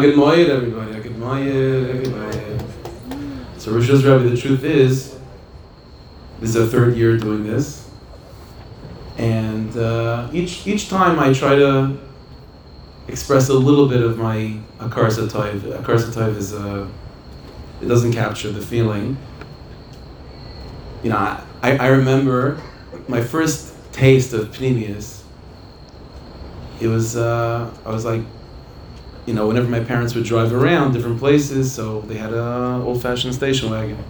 A good morning, everybody. A good morning, everybody. So, Rishon's Rebbe, the truth is, this is our third year doing this, and uh, each each time I try to express a little bit of my hakaras hatov is a, it doesn't capture the feeling. You know, I, I remember my first taste of Pnimius. It was uh, I was like you know, whenever my parents would drive around different places, so they had a old-fashioned station wagon,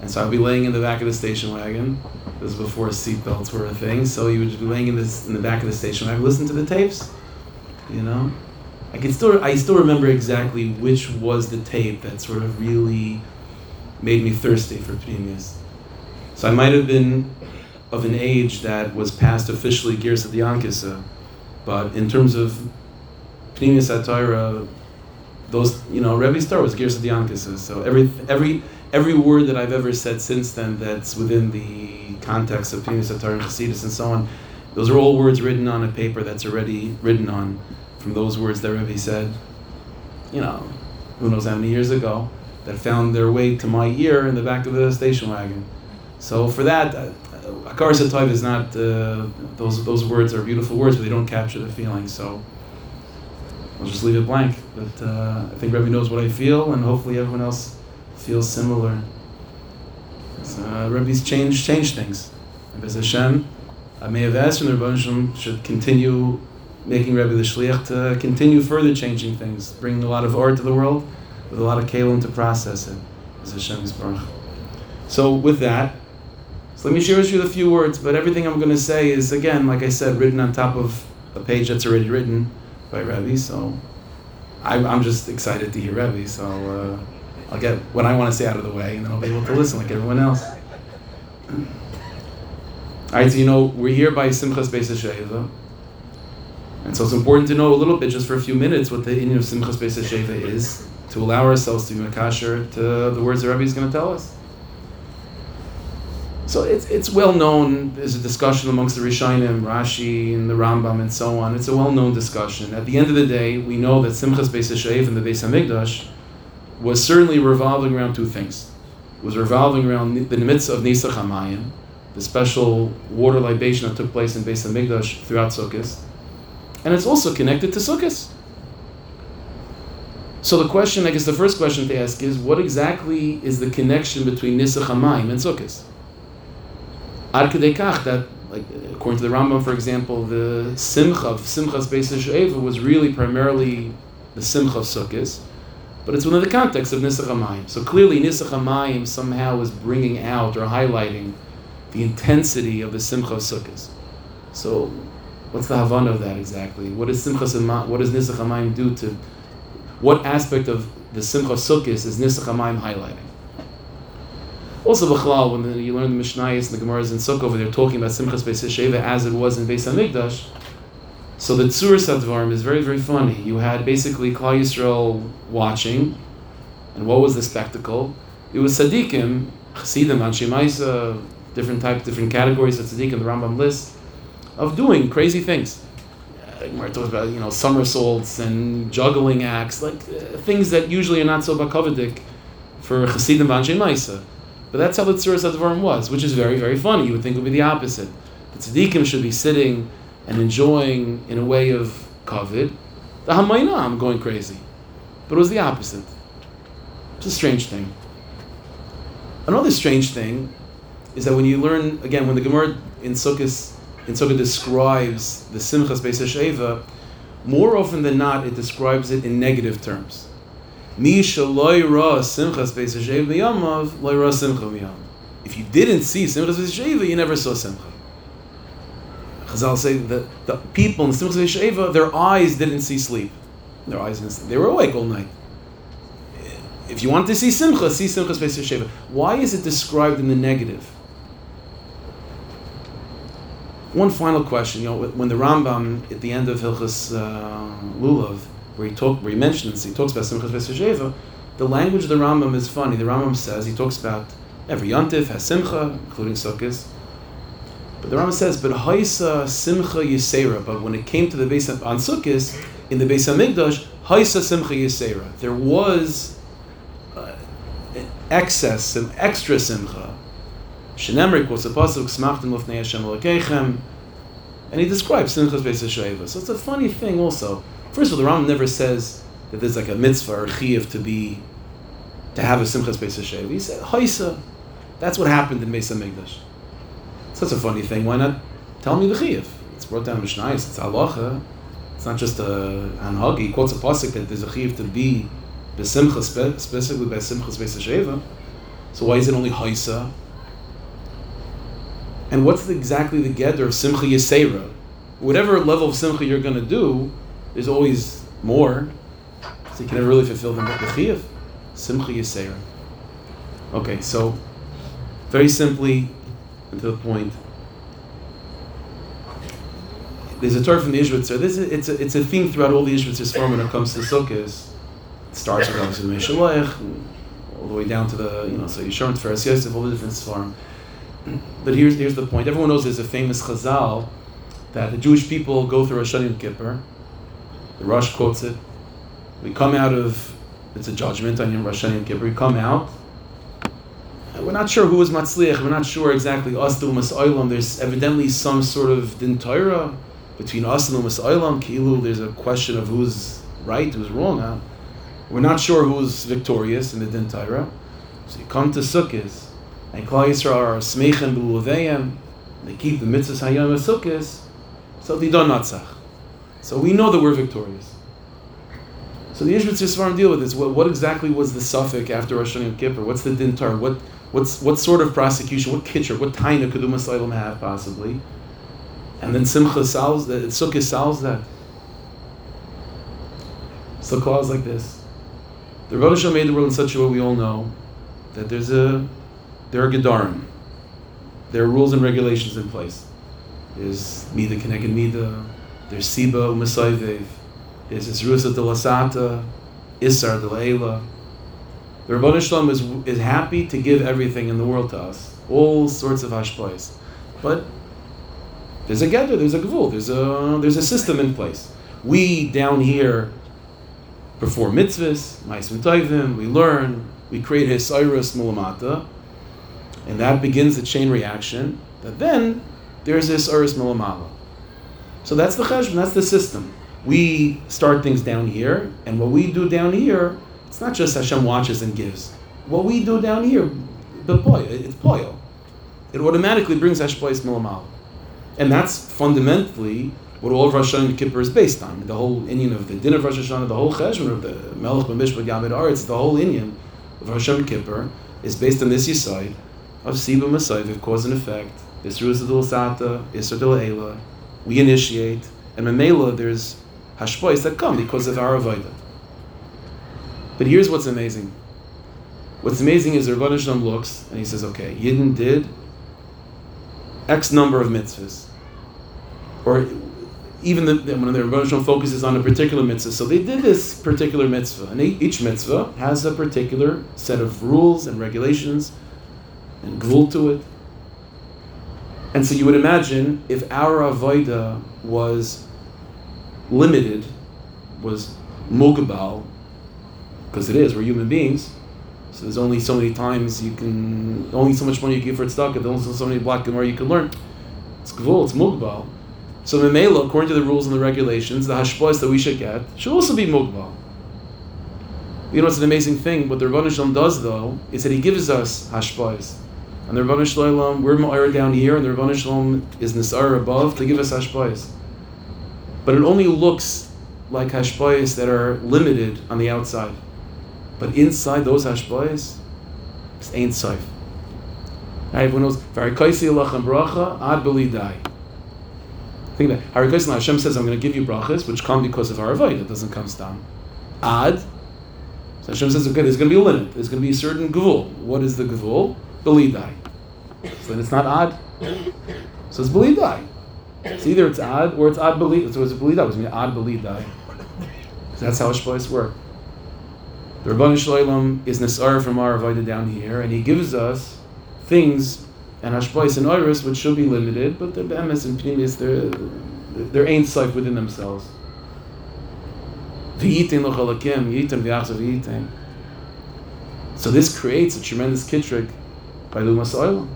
and so I'd be laying in the back of the station wagon. This was before seatbelts were a thing, so you would be laying in this in the back of the station wagon, listen to the tapes. You know, I can still I still remember exactly which was the tape that sort of really made me thirsty for Pnimius. So I might have been of an age that was past officially Gears of the Ankisa, uh, but in terms of Pnimius Atayra, those, you know, Rebbe Star was Gears So every, every, every word that I've ever said since then that's within the context of Pneumius Atayra and Chassidus and so on, those are all words written on a paper that's already written on from those words that Rebbe said, you know, who knows how many years ago, that found their way to my ear in the back of the station wagon. So for that, uh, Hakaras Hatov is not, uh, those, those words are beautiful words, but they don't capture the feeling. So I'll just leave it blank. But uh, I think Rebbe knows what I feel, and hopefully everyone else feels similar. So, uh, Rebbe's changed changed things. Bez Hashem, I may have asked, and the Rebbe should continue making Rebbe the Shliach to continue further changing things, bringing a lot of art to the world, with a lot of kalim to process it. Bez Hashem's baruch. So with that, so let me share with you a few words, but everything I'm going to say is, again, like I said, written on top of a page that's already written by Rebbe, so I, am just excited to hear Rebbe, so uh, I'll get what I want to say out of the way, and then I'll be able to listen like everyone else. All right, so you know, we're here by Simchas Beis HaShoeiva, and so it's important to know a little bit, just for a few minutes, what the meaning of Simchas Beis HaShoeiva is, to allow ourselves to be makasher to the words the Rebbe is going to tell us. So it's, it's well known, there's a discussion amongst the Rishonim, Rashi, and the Rambam, and so on. It's a well known discussion. At the end of the day, we know that Simchas Beis HaShev and the Beis HaMikdash was certainly revolving around two things. It was revolving around the mitzvah of Nisach HaMayim, the special water libation that took place in Beis HaMikdash throughout Sukkot, and it's also connected to Sukkot. So the question, I guess the first question to ask is, what exactly is the connection between Nisach HaMayim and Sukkot? That, like according to the Rambam, for example, the simcha of Simchas Beis was really primarily the simcha of Sukkot, but it's within the context of Nisach HaMayim. So clearly, Nisach HaMayim somehow is bringing out or highlighting the intensity of the simcha of Sukkot. So, what's the Havana of that exactly? What does Simchas What does Nisach HaMayim do to? What aspect of the simcha Sukkot is Nisach HaMayim highlighting? Also, Bechlal, when you learn the Mishnayos and the Gemaras in Sukkah over there talking about Simchas Beis Shoeiva as it was in Beis Hamikdash, so the Tzur Sadvarim is very, very funny. You had basically Klal Yisrael watching, and what was the spectacle? It was Tzaddikim, Chassidim, Anshe Maisa, different types, different categories of Tzaddikim, the Rambam list, of doing crazy things. Where it talks about you know somersaults and juggling acts, like uh, things that usually are not so bakovidik for Chassidim Anshe Maisa. But that's how the Tzuras Advarim was, which is very, very funny. You would think it would be the opposite. The tzaddikim should be sitting and enjoying in a way of kavod. The Hamayna, I'm going crazy. But it was the opposite. It's a strange thing. Another strange thing is that when you learn again when the Gemara in Sukkot in Sukkot describes the Simchas Beis Shoeiva, more often than not it describes it in negative terms. If you didn't see Simchas Beis Shoeiva, you never saw Simcha. Chazal say that the people in Simchas Beis Shoeiva, their eyes didn't see sleep. Their eyes didn't sleep. They were awake all night if you want to see Simcha, see Simcha's Beis Shoeiva. Why is it described in the negative? One final question. You know, when the Rambam at the end of Hilchas uh, Lulav, where he talk, where he mentions, he talks about Simcha's Beis Shoeiva, the language of the Rambam is funny. The Rambam says he talks about every yontif has Simcha, including Sukkot. But the Rambam says, but Haisa Simcha Yisera. But when it came to the base on Sukkot, in the Beis Hamikdash, Haisa Simcha Yisera. There was an excess, some extra simcha. Shenemrik was a pasuk smachtim lufnei Hashem and he describes simchas beis. So it's a funny thing also. First of all, the Ram never says that there's like a mitzvah or chiyuv to be to have a simchas beis shoeiva. He said haisa. That's what happened in Beis Hamikdash. Such a funny thing. Why not tell me the chiyuv? It's brought down Mishnah. It's halacha. It's not just a anhagi. He quotes a pasuk that there's a chiyuv to be Besimcha, specifically by Simchas Beis So why is it only Haisa? And what's the, exactly the gather of Simcha Yisera? Whatever level of Simcha you're going to do, there's always more. So you can never really fulfill the Chiyuv. Simcha Yisera. Okay, so very simply and to the point. There's a Torah from the Ishbitzer. This is, it's, a, it's a theme throughout all the Ishbitzer's form when it comes to Sukkot It starts with the Meshalech, all the way down to the, you know, so Yisharim, Tiferes Yosef, all the different Svarim. But here's, here's the point. Everyone knows there's a famous Chazal that the Jewish people go through Rosh Hashanah Kippur. The Rosh quotes it. We come out of, it's a judgment on Yom Rosh Hashanah Kippur. We come out, and we're not sure who was Matzliach. We're not sure exactly us, the Umas. There's evidently some sort of Din Torah between us and Umas Oilam. Kilu, there's a question of who's right, who's wrong. Huh? We're not sure who's victorious in the Din Torah. So you come to Sukkot, and Klal Yisrael are smeichem b'uleveim, they keep the mitzvahs hayom Sukkot, so they don't natzach. So we know that we're victorious. So the Ishbitz Yisrael deal with this. What, what, exactly was the suffix after Rosh Hashanah Kippur? What's the Din Torah? What, what's, what sort of prosecution? What kitcher? What taina could Umas have possibly? And then Simcha solves that. Sukkot solves that. So clause like this. The Rebbe made the world in such a way we all know that there's a there are gedarim. There are rules and regulations in place. There's mida keneged mida. There's siba u'masayvev. There's isrusa de lasata, isar de leila. The Shalom is, is happy to give everything in the world to us, all sorts of hashpais. But there's a gather, there's a gavul, there's a there's a system in place. We down here perform mitzvahs, ma'asim toivim, we learn, we create hisayrus mulamata, and that begins the chain reaction, that then there's hisayrus mulamala. So that's the cheshbon, that's the system. We start things down here, and what we do down here, it's not just Hashem watches and gives. What we do down here, it's poyo. It automatically brings Hashpois mulamala. And that's fundamentally what all of Rosh Hashanah Kippur is based on. The whole Indian of the din of Rosh Hashanah, the whole cheshbon of the Melech B'Mishpat Yamid Aretz, the whole Indian of Rosh Hashanah Kippur is based on this Yisai of Siba Masayviv, cause and effect, Isru Sadul Sata, Isra Eila. We initiate, and Mamela, there's Hashpois that come because of our Avodah. But here's what's amazing. What's amazing is Rabban Hashem looks and he says, okay, Yidden did X number of mitzvahs. Or even the, when the Rebbe focuses on a particular mitzvah. So they did this particular mitzvah, and each mitzvah has a particular set of rules and regulations and gvul to it. And so you would imagine if our avodah was limited, was mugabal, because it is, we're human beings. So there's only so many times you can, only so much money you can give for tzedakah, there's only so many black and you can learn. It's gvul, it's mugbal. So Memela, according to the rules and the regulations, the hashpos that we should get should also be mugbal. You know, it's an amazing thing. What the Rebbeinu Shalom does, though, is that he gives us hashpais. And the Rebbeinu Shalom, we're Ma'ir down here, and the Rebbeinu Shalom is Nisar above to give us hashpais. But it only looks like hashpais that are limited on the outside. But inside those hashpais, it's ain't safe. Everyone knows, Varikaisi Alachem Bracha, Ad Belidai. Think about it. Harikaisi Hashem says, I'm going to give you brachas, which come because of our avoid. It doesn't come down. Ad, so Hashem says, okay, there's going to be a limit. There's going to be a certain gvul. What is the gvul? Belidai. So then it's not ad. So it's belidai. It's either it's odd or it's odd belidai. So it's belidai. It's mean ad belidai. So that's how Hashpais work. The Rabban Shalom is Nasar from our down here, and he gives us things and Hashpais and Iris which should be limited, but they're Be'emes and Pnimis, they're, they're ain't safe within themselves. So this creates a tremendous kitrik by Lumas Oilam.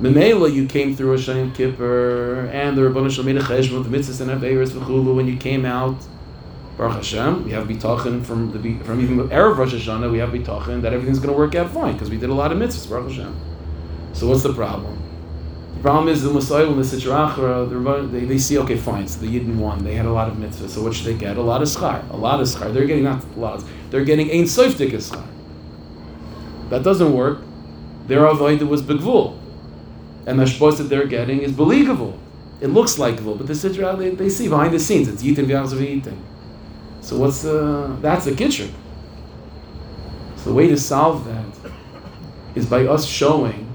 Memela, you came through Rosh Hashanah Kippur, and the Rabbanah Shalom made a cheshbon, the mitzvahs and Averis v'chulu, when you came out, Baruch Hashem, we have bitachon from the from even Erev Rosh Hashanah, we have bitachon that everything's going to work out fine, because we did a lot of mitzvahs, Baruch Hashem. So what's the problem? The problem is the Messiah and the Sitra they, they see, okay, fine, so the Yidden won. They had a lot of mitzvahs. So what should they get? A lot of schar. A lot of schar. They're getting not a lot. They're getting ein soiftik schar. That doesn't work. Their avodah was begvul. And the shpos that they're getting is believable. It looks like but the Sitra, they, they see behind the scenes. It's yitin v'yachzav yitin. So what's the, that's the kitchen. So the way to solve that is by us showing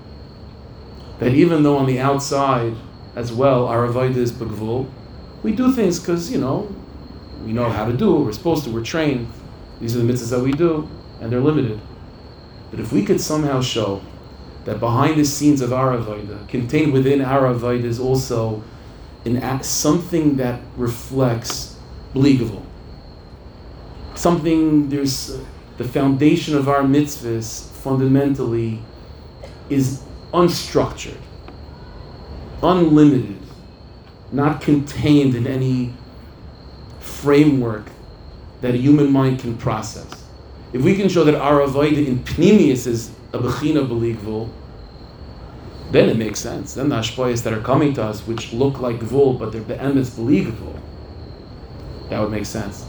that even though on the outside as well our avodah is begvul, we do things because you know we know how to do. it, We're supposed to. We're trained. These are the mitzvahs that we do, and they're limited. But if we could somehow show that behind the scenes of our avodah, contained within our avodah, is also an act, something that reflects believable. Something there's the foundation of our mitzvahs fundamentally is unstructured, unlimited, not contained in any framework that a human mind can process. If we can show that our avodah in pnimius is a bechina beligvul, then it makes sense. Then the ashpoyas that are coming to us, which look like gvul, but they're be'emes beligvul, that would make sense.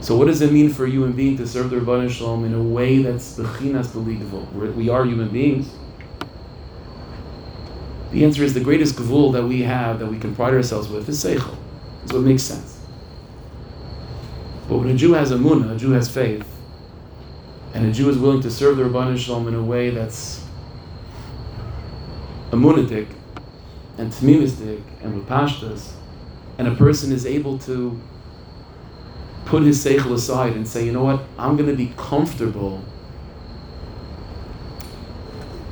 So what does it mean for a human being to serve the Rabban Shalom in a way that's bechinas beligvul? We are human beings. The answer is the greatest gvul that we have, that we can pride ourselves with, is seichel. It's what makes sense. But when a Jew has a munah, a Jew has faith, and a Jew is willing to serve the Rabban Shalom in a way that's amunatic and tmimistic and with and a person is able to put his seichel aside and say, you know what, I'm going to be comfortable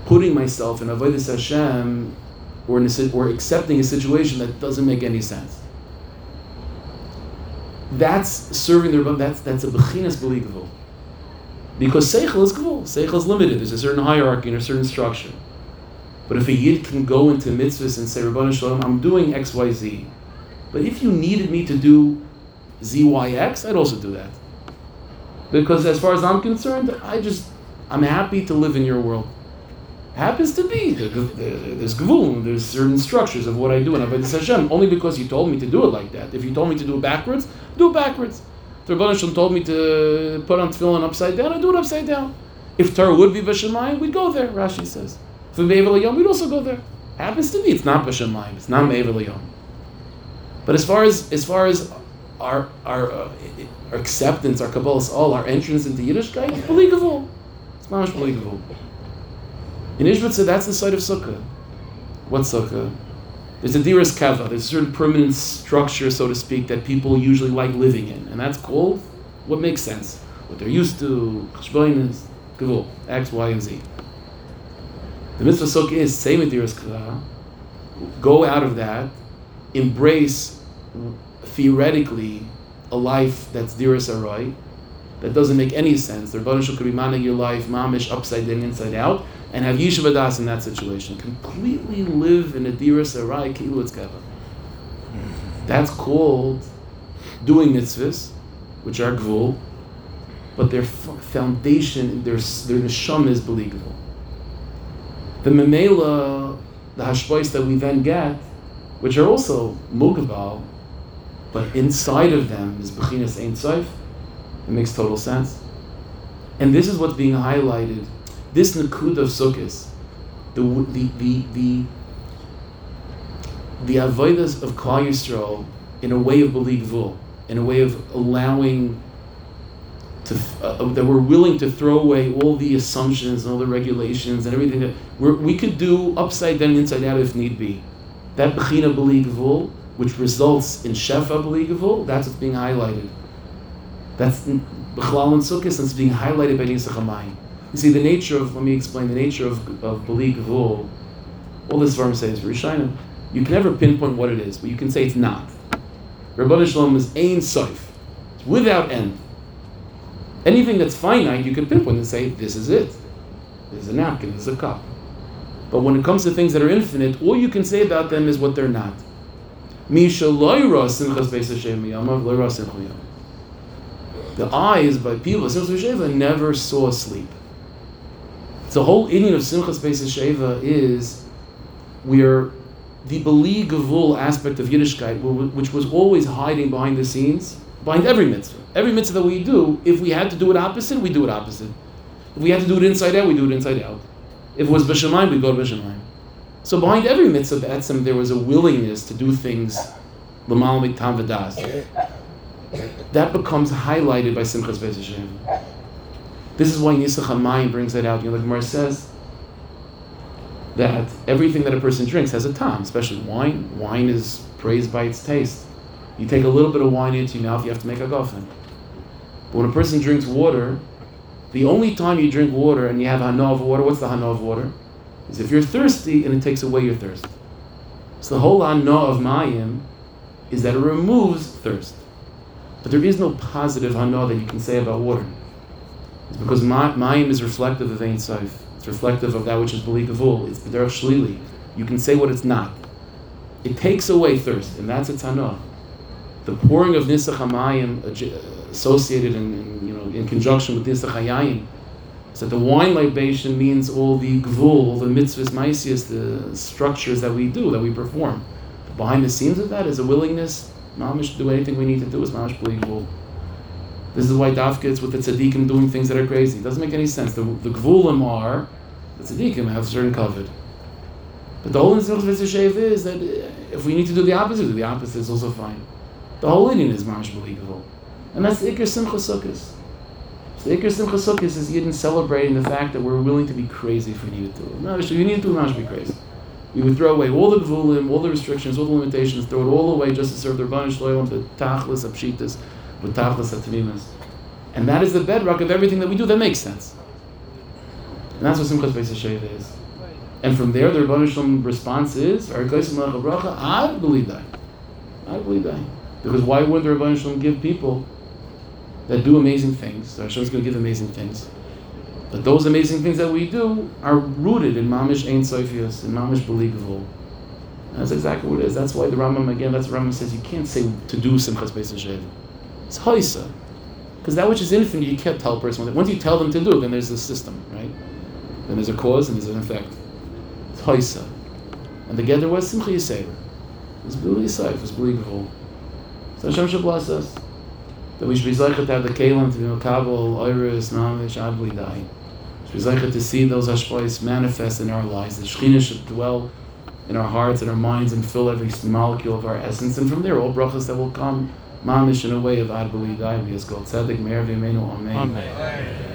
putting myself in avodas Hashem or, in a, or accepting a situation that doesn't make any sense. That's serving the Rabban, that's, that's a bechinas believable. Because Seichel is cool. Seichel is limited. There's a certain hierarchy and a certain structure. But if a Yid can go into mitzvahs and say, Rabban Shalom, I'm doing X, Y, Z. But if you needed me to do Z, Y, X, I'd also do that. Because as far as I'm concerned, I just, I'm happy to live in your world happens to be. There's gvul, there's certain structures of what I do in Avodah Hashem, only because you told me to do it like that. If you told me to do it backwards, do it backwards. The Rebbeinu told me to put on tefillin upside down, I do it upside down. If Torah would be Bashamayim, we'd go there, Rashi says. If it Yom, we'd also go there. Happens to me, it's not Bashamayim, it's not Me'evel Yom. But as far as as far as our our, uh, our acceptance, our Kabbalah's all, our entrance into Yiddishkeit, it's believable. It's not believable. In Ishbitza, that's the site of Sukkah. What Sukkah? There's a diras kava. There's a certain permanent structure, so to speak, that people usually like living in, and that's called what makes sense, what they're used to. Cheshbonis, gavul, X, Y, and Z. The mitzvah sukkah is same with diras kava. Go out of that, embrace theoretically a life that's diras aroy, that doesn't make any sense. The Rebbeinu could be manning your life, mamish, upside down, inside out, and have Yishuv Das in that situation. Completely live in a Dira Sarai Kilu Keva. That's called doing mitzvahs, which are gvul, but their foundation, their, their is believable. The memela, the hashbois that we then get, which are also mugabal, but inside of them is bechinas ein soif. It makes total sense. And this is what's being highlighted. This nakud of sukkahs, the the the the the of Klal in a way of believable, in a way of allowing to uh, that we're willing to throw away all the assumptions and all the regulations and everything that we could do upside down, and inside out if need be. That bechina believable, which results in shefa believable, that's what's being highlighted. That's b'chalal and sukkahs, and it's being highlighted by Nisach You see, the nature of let me explain the nature of of believable. All this verse says, Rishayim, you can never pinpoint what it is, but you can say it's not. Rabban Shalom is ein soif. It's without end. Anything that's finite, you can pinpoint and say, this is it. This is a napkin, this is a cup. But when it comes to things that are infinite, all you can say about them is what they're not. The eyes by people, never saw sleep. The whole Indian of Simchas Beis Shoeiva is we are the Beli Gavul aspect of Yiddishkeit, which was always hiding behind the scenes, behind every mitzvah. Every mitzvah that we do, if we had to do it opposite, we do it opposite. If we had to do it inside out, we do it inside out. If it was B'Shemayim, we go to B'Shemayim. So behind every mitzvah Etzem, there was a willingness to do things L'mal Miktam V'das. That becomes highlighted by Simchas Beis This is why Nisach HaMayim brings that out. You know, like Gemara says, that everything that a person drinks has a time, especially wine. Wine is praised by its taste. You take a little bit of wine into your mouth, you have to make a gofen. But when a person drinks water, the only time you drink water and you have hana of water, what's the hana of water? Is if you're thirsty and it takes away your thirst. So the whole hana of mayim is that it removes thirst. But there is no positive hana that you can say about water. Because mayim is reflective of Ein Sof. It's reflective of that which is believable. It's b'derech shlili. You can say what it's not. It takes away thirst, and that's a tanah. The pouring of nisach hamayim uh, associated in, in, you know in conjunction with nisach hayayim, so the wine libation means all the gvul, the mitzvahs, maisias, the structures that we do, that we perform. But behind the scenes of that is a willingness, mamish, to do anything we need to do is mamish believable. This is why Dafka it's with the tzaddikim doing things that are crazy. It doesn't make any sense. The, the gvulim are, the tzaddikim have certain covet. But the whole instance of Shev is that uh, if we need to do the opposite, do the opposite is also fine. The whole Indian is mamish believable. And that's the Iker Simcha Sukkos. So the Iker Simcha Sukkos is Yidden celebrating the fact that we're willing to be crazy if we need to. No, if we need to, we be crazy. We would throw away all the gvulim, all the restrictions, all the limitations, throw it all away just to serve the Rabbanish Loyal, the Tachlis, Apshitas, and that is the bedrock of everything that we do that makes sense. And that's what Simchas Beis Hashem is. And from there, the Rebbeinu Shalom response is, I believe that. I believe that. Because why wouldn't the Rebbeinu Shalom give people that do amazing things? So Hashem's going to give amazing things. But those amazing things that we do are rooted in Mamish Ein Sofios, in Mamish believable. That's exactly what it is. That's why the Rambam, again, that's the Rambam says you can't say to do Simchas Beis Hashem. It's haisa. Because that which is infinite, you can't tell a person. Once you tell them to do, then there's a system, right? Then there's a cause and there's an effect. It's haisa. And the gather was Simcha Yisayr. It's really safe, it's believable. So Hashem should bless us. That we should be zeichet to have the kalim to be makabel, iris, namish, adli dai. Should be to see those hashpois manifest in our lives. The Shekhinah should dwell in our hearts and our minds and fill every molecule of our essence. And from there, all brachas that will come mamish in a way of Ad B'li Dai, because God Tzedek, Meir Amen. Amen.